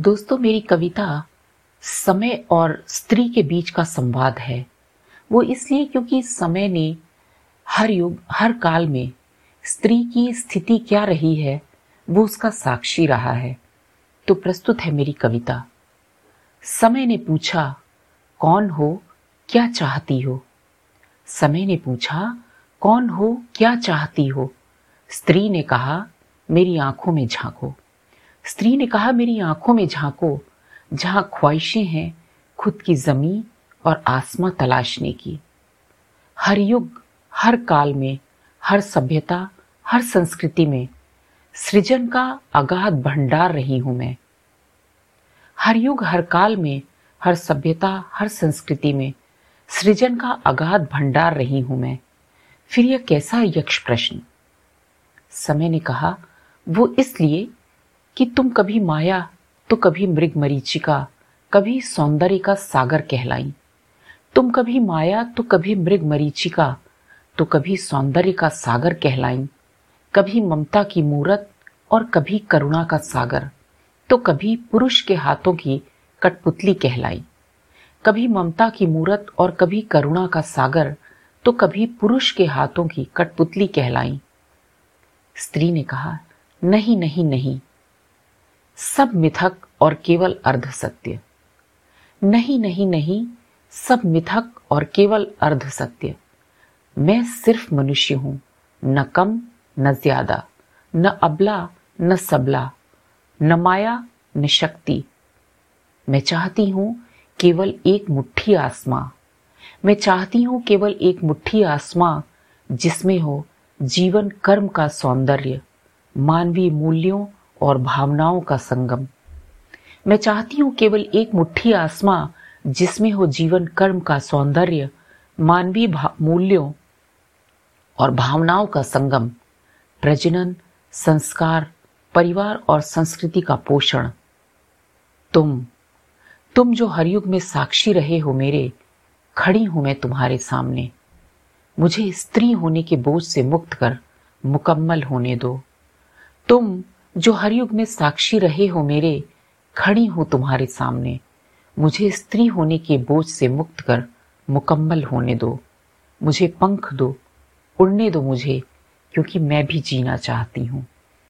दोस्तों, मेरी कविता समय और स्त्री के बीच का संवाद है। वो इसलिए क्योंकि समय ने हर युग, हर काल में स्त्री की स्थिति क्या रही है, वो उसका साक्षी रहा है। तो प्रस्तुत है मेरी कविता। समय ने पूछा, कौन हो, क्या चाहती हो? समय ने पूछा, कौन हो, क्या चाहती हो? स्त्री ने कहा, मेरी आँखों में झांको। स्त्री ने कहा, मेरी आँखों में झांको, जहाँ ख्वाहिशें हैं, खुद की जमी और आसमां तलाशने की। हर युग, हर काल में, हर सभ्यता, हर संस्कृति में सृजन का अगाध भंडार रही हूँ मैं। हर युग, हर काल में, हर सभ्यता, हर संस्कृति में सृजन का अगाध भंडार रही हूँ मैं। फिर यह कैसा यक्ष प्रश्न? समय ने कहा, वो इसलिए कि तुम कभी माया तो कभी मृग मरीचिका, कभी सौंदर्य का सागर कहलाई। तुम कभी माया तो कभी मृग मरीचिका तो कभी सौंदर्य का सागर कहलाई। कभी ममता की मूरत और कभी करुणा का सागर तो कभी पुरुष के हाथों की कठपुतली कहलाई। कभी ममता की मूरत और कभी करुणा का सागर तो कभी पुरुष के हाथों की कठपुतली कहलाई। स्त्री ने कहा, नहीं नहीं नहीं सब मिथक और केवल अर्ध सत्य नहीं नहीं नहीं, सब मिथक और केवल अर्ध सत्य मैं सिर्फ़ मनुष्य हूँ, न कम, न ज़्यादा, न अबला, न सबला, न माया, न शक्ति। मैं चाहती हूँ केवल एक मुट्ठी आसमां। मैं चाहती हूँ केवल एक मुट्ठी आसमां, जिसमें हो जीवन कर्म का सौंदर्य, मानवीय मूल्यों और भावनाओं का संगम। मैं चाहती हूँ केवल एक मुट्ठी आसमां, जिसमें हो जीवन कर्म का सौंदर्य, मानवीय मूल्यों और भावनाओं का संगम, प्रजनन, संस्कार, परिवार और संस्कृति का पोषण। तुम तुम जो हर युग में साक्षी रहे हो मेरे, खड़ी हूँ मैं तुम्हारे सामने। मुझे स्त्री होने के बोझ से मुक्त कर, मुकम्मल होने दो। तुम जो हर युग में साक्षी रहे हो मेरे, खड़ी हूँ तुम्हारे सामने। मुझे स्त्री होने के बोझ से मुक्त कर मुकम्मल होने दो। मुझे पंख दो, उड़ने दो मुझे, क्योंकि मैं भी जीना चाहती हूँ।